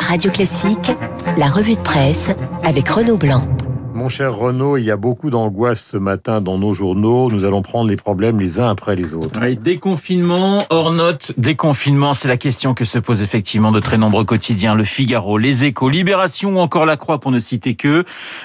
Radio Classique, la revue de presse avec Renaud Blanc. Mon cher Renaud, il y a beaucoup d'angoisse ce matin dans nos journaux. Nous allons prendre les problèmes les uns après les autres. Déconfinement, hors note, déconfinement, c'est la question que se posent effectivement de très nombreux quotidiens. Le Figaro, Les Échos, Libération ou encore La Croix pour ne citer que.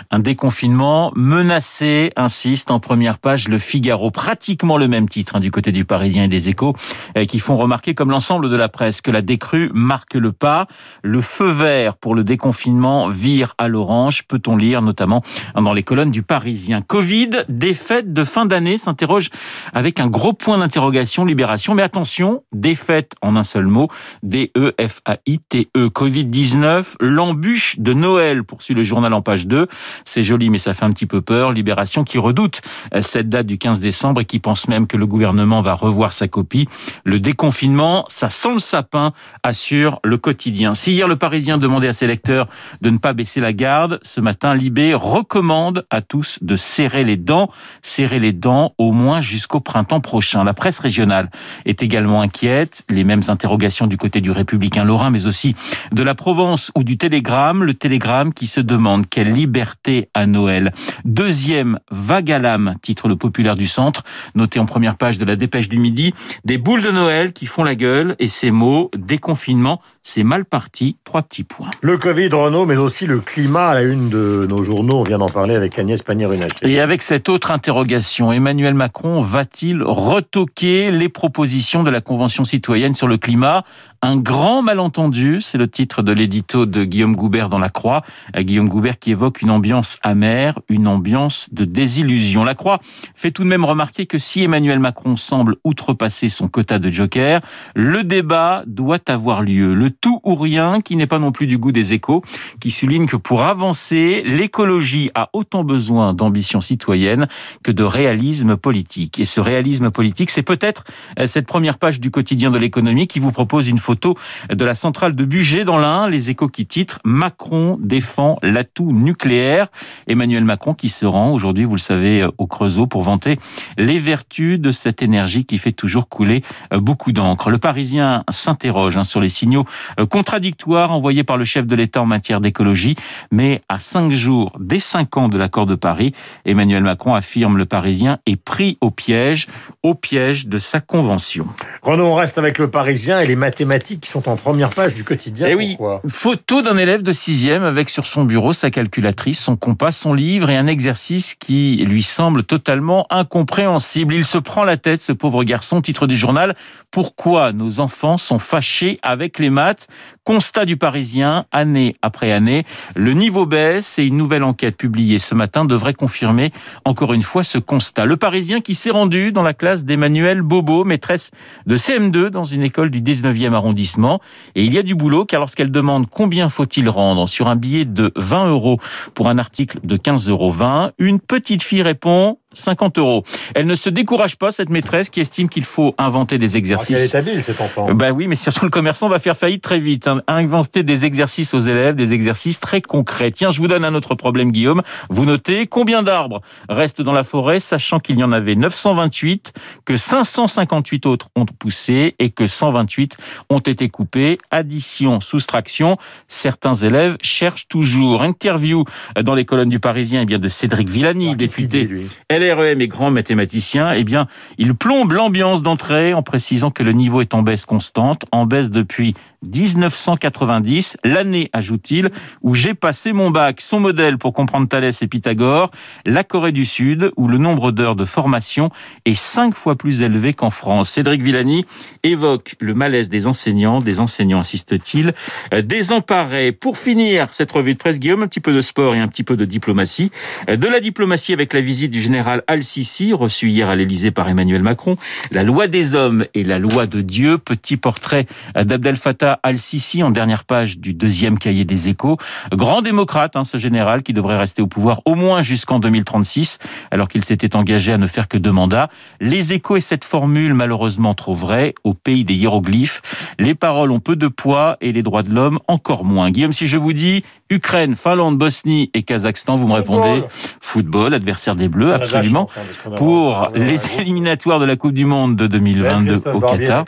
Un déconfinement menacé, insiste en première page Le Figaro. Pratiquement le même titre hein, du côté du Parisien et des Échos euh, qui font remarquer comme l'ensemble de la presse que la décrue marque le pas. Le feu vert pour le déconfinement vire à l'orange, peut-on lire notamment dans les colonnes du Parisien. Covid, défaite de fin d'année, s'interroge avec un gros point d'interrogation, Libération. Mais attention, défaite en un seul mot, D-E-F-A-I-T-E. E. Covid-19, l'embûche de Noël, poursuit le journal en page 2. C'est joli, mais ça fait un petit peu peur. Libération qui redoute cette date du 15 décembre et qui pense même que le gouvernement va revoir sa copie. Le déconfinement, ça sent le sapin, assure le quotidien. Si hier le Parisien demandait à ses lecteurs de ne pas baisser la garde, ce matin, Libé à tous de serrer les dents, serrer les dents au moins jusqu'au printemps prochain. La presse régionale est également inquiète, les mêmes interrogations du côté du républicain Lorrain, mais aussi de la Provence ou du Télégramme, le Télégramme qui se demande quelle liberté à Noël. Deuxième vague à l'âme, titre le populaire du centre, noté en première page de la dépêche du midi, des boules de Noël qui font la gueule et ces mots, déconfinement, c'est mal parti, trois petits points. Le Covid, Renault, mais aussi le climat à la une de nos journaux. On vient Et avec cette autre interrogation, Emmanuel Macron va-t-il retoquer les propositions de la Convention citoyenne sur le climat? Un grand malentendu, c'est le titre de l'édito de Guillaume Goubert dans La Croix. Euh, Guillaume Goubert qui évoque une ambiance amère, une ambiance de désillusion. La Croix fait tout de même remarquer que si Emmanuel Macron semble outrepasser son quota de joker, le débat doit avoir lieu. Le tout ou rien qui n'est pas non plus du goût des échos, qui souligne que pour avancer, l'écologie a autant besoin d'ambition citoyenne que de réalisme politique. Et ce réalisme politique, c'est peut-être euh, cette première page du quotidien de l'économie qui vous propose une de la centrale de Bugey dans l'Ain, les échos qui titrent Macron défend l'atout nucléaire. Emmanuel Macron qui se rend aujourd'hui, vous le savez, au Creusot pour vanter les vertus de cette énergie qui fait toujours couler euh, beaucoup d'encre. Le Parisien s'interroge hein, sur les signaux euh, contradictoires envoyés par le chef de l'État en matière d'écologie, mais à cinq jours des cinq ans de l'accord de Paris, Emmanuel Macron affirme le Parisien est pris au piège, au piège de sa convention. Renaud, on reste avec le Parisien et les mathématiques qui sont en première page du quotidien. Eh oui, photo d'un élève de sixième avec sur son bureau sa calculatrice, son compas, son livre et un exercice qui lui semble totalement incompréhensible. Il se prend la tête, ce pauvre garçon, titre du journal. Pourquoi nos enfants sont fâchés avec les maths? Constat du Parisien, année après année, le niveau baisse et une nouvelle enquête publiée ce matin devrait confirmer encore une fois ce constat. Le Parisien qui s'est rendu dans la classe d'Emmanuel Bobo, maîtresse de CM2 dans une école du 19e arrondissement. Et il y a du boulot car lorsqu'elle demande combien faut-il rendre sur un billet de 20 euros pour un article de 15,20 euros, une petite fille répond 50 euros. Elle ne se décourage pas, cette maîtresse, qui estime qu'il faut inventer des exercices. Elle est habile, cet enfant? Ben oui, mais surtout le commerçant va faire faillite très vite. Hein. Inventer des exercices aux élèves, des exercices très concrets. Tiens, je vous donne un autre problème, Guillaume. Vous notez combien d'arbres restent dans la forêt, sachant qu'il y en avait 928, que 558 autres ont poussé et que 128 ont été coupés. Addition, soustraction. Certains élèves cherchent toujours. Interview dans les colonnes du Parisien, eh bien de Cédric Villani, ah, député. LREM est grand mathématicien, eh bien, il plombe l'ambiance d'entrée en précisant que le niveau est en baisse constante, en baisse depuis 1990, l'année, ajoute-t-il, où j'ai passé mon bac. Son modèle pour comprendre Thalès et Pythagore, la Corée du Sud, où le nombre d'heures de formation est cinq fois plus élevé qu'en France. Cédric Villani évoque le malaise des enseignants, des enseignants, insiste-t-il, euh, désemparés. Pour finir cette revue de presse, Guillaume, un petit peu de sport et un petit peu de diplomatie. Euh, de la diplomatie avec la visite du général Al-Sisi, reçu hier à l'Élysée par Emmanuel Macron. La loi des hommes et la loi de Dieu. Petit portrait d'Abdel Fattah Al-Sisi en dernière page du deuxième cahier des échos. Grand démocrate, hein, ce général, qui devrait rester au pouvoir au moins jusqu'en 2036, alors qu'il s'était engagé à ne faire que deux mandats. Les échos et cette formule malheureusement trop vraie, au pays des hiéroglyphes, les paroles ont peu de poids et les droits de l'homme encore moins. Guillaume, si je vous dis Ukraine, Finlande, Bosnie et Kazakhstan. Vous me répondez football, adversaire des Bleus, absolument. hein, Pour les éliminatoires de la Coupe du Monde de 2022 au Qatar.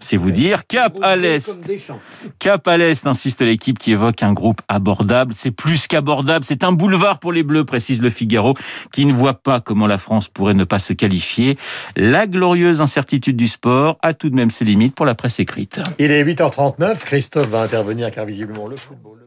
C'est vous dire. Cap à l'Est. Cap à l'Est, insiste l'équipe qui évoque un groupe abordable. C'est plus qu'abordable, c'est un boulevard pour les Bleus, précise le Figaro, qui ne voit pas comment la France pourrait ne pas se qualifier. La glorieuse incertitude du sport a tout de même ses limites pour la presse écrite. Il est 8h39. Christophe va intervenir car visiblement le football.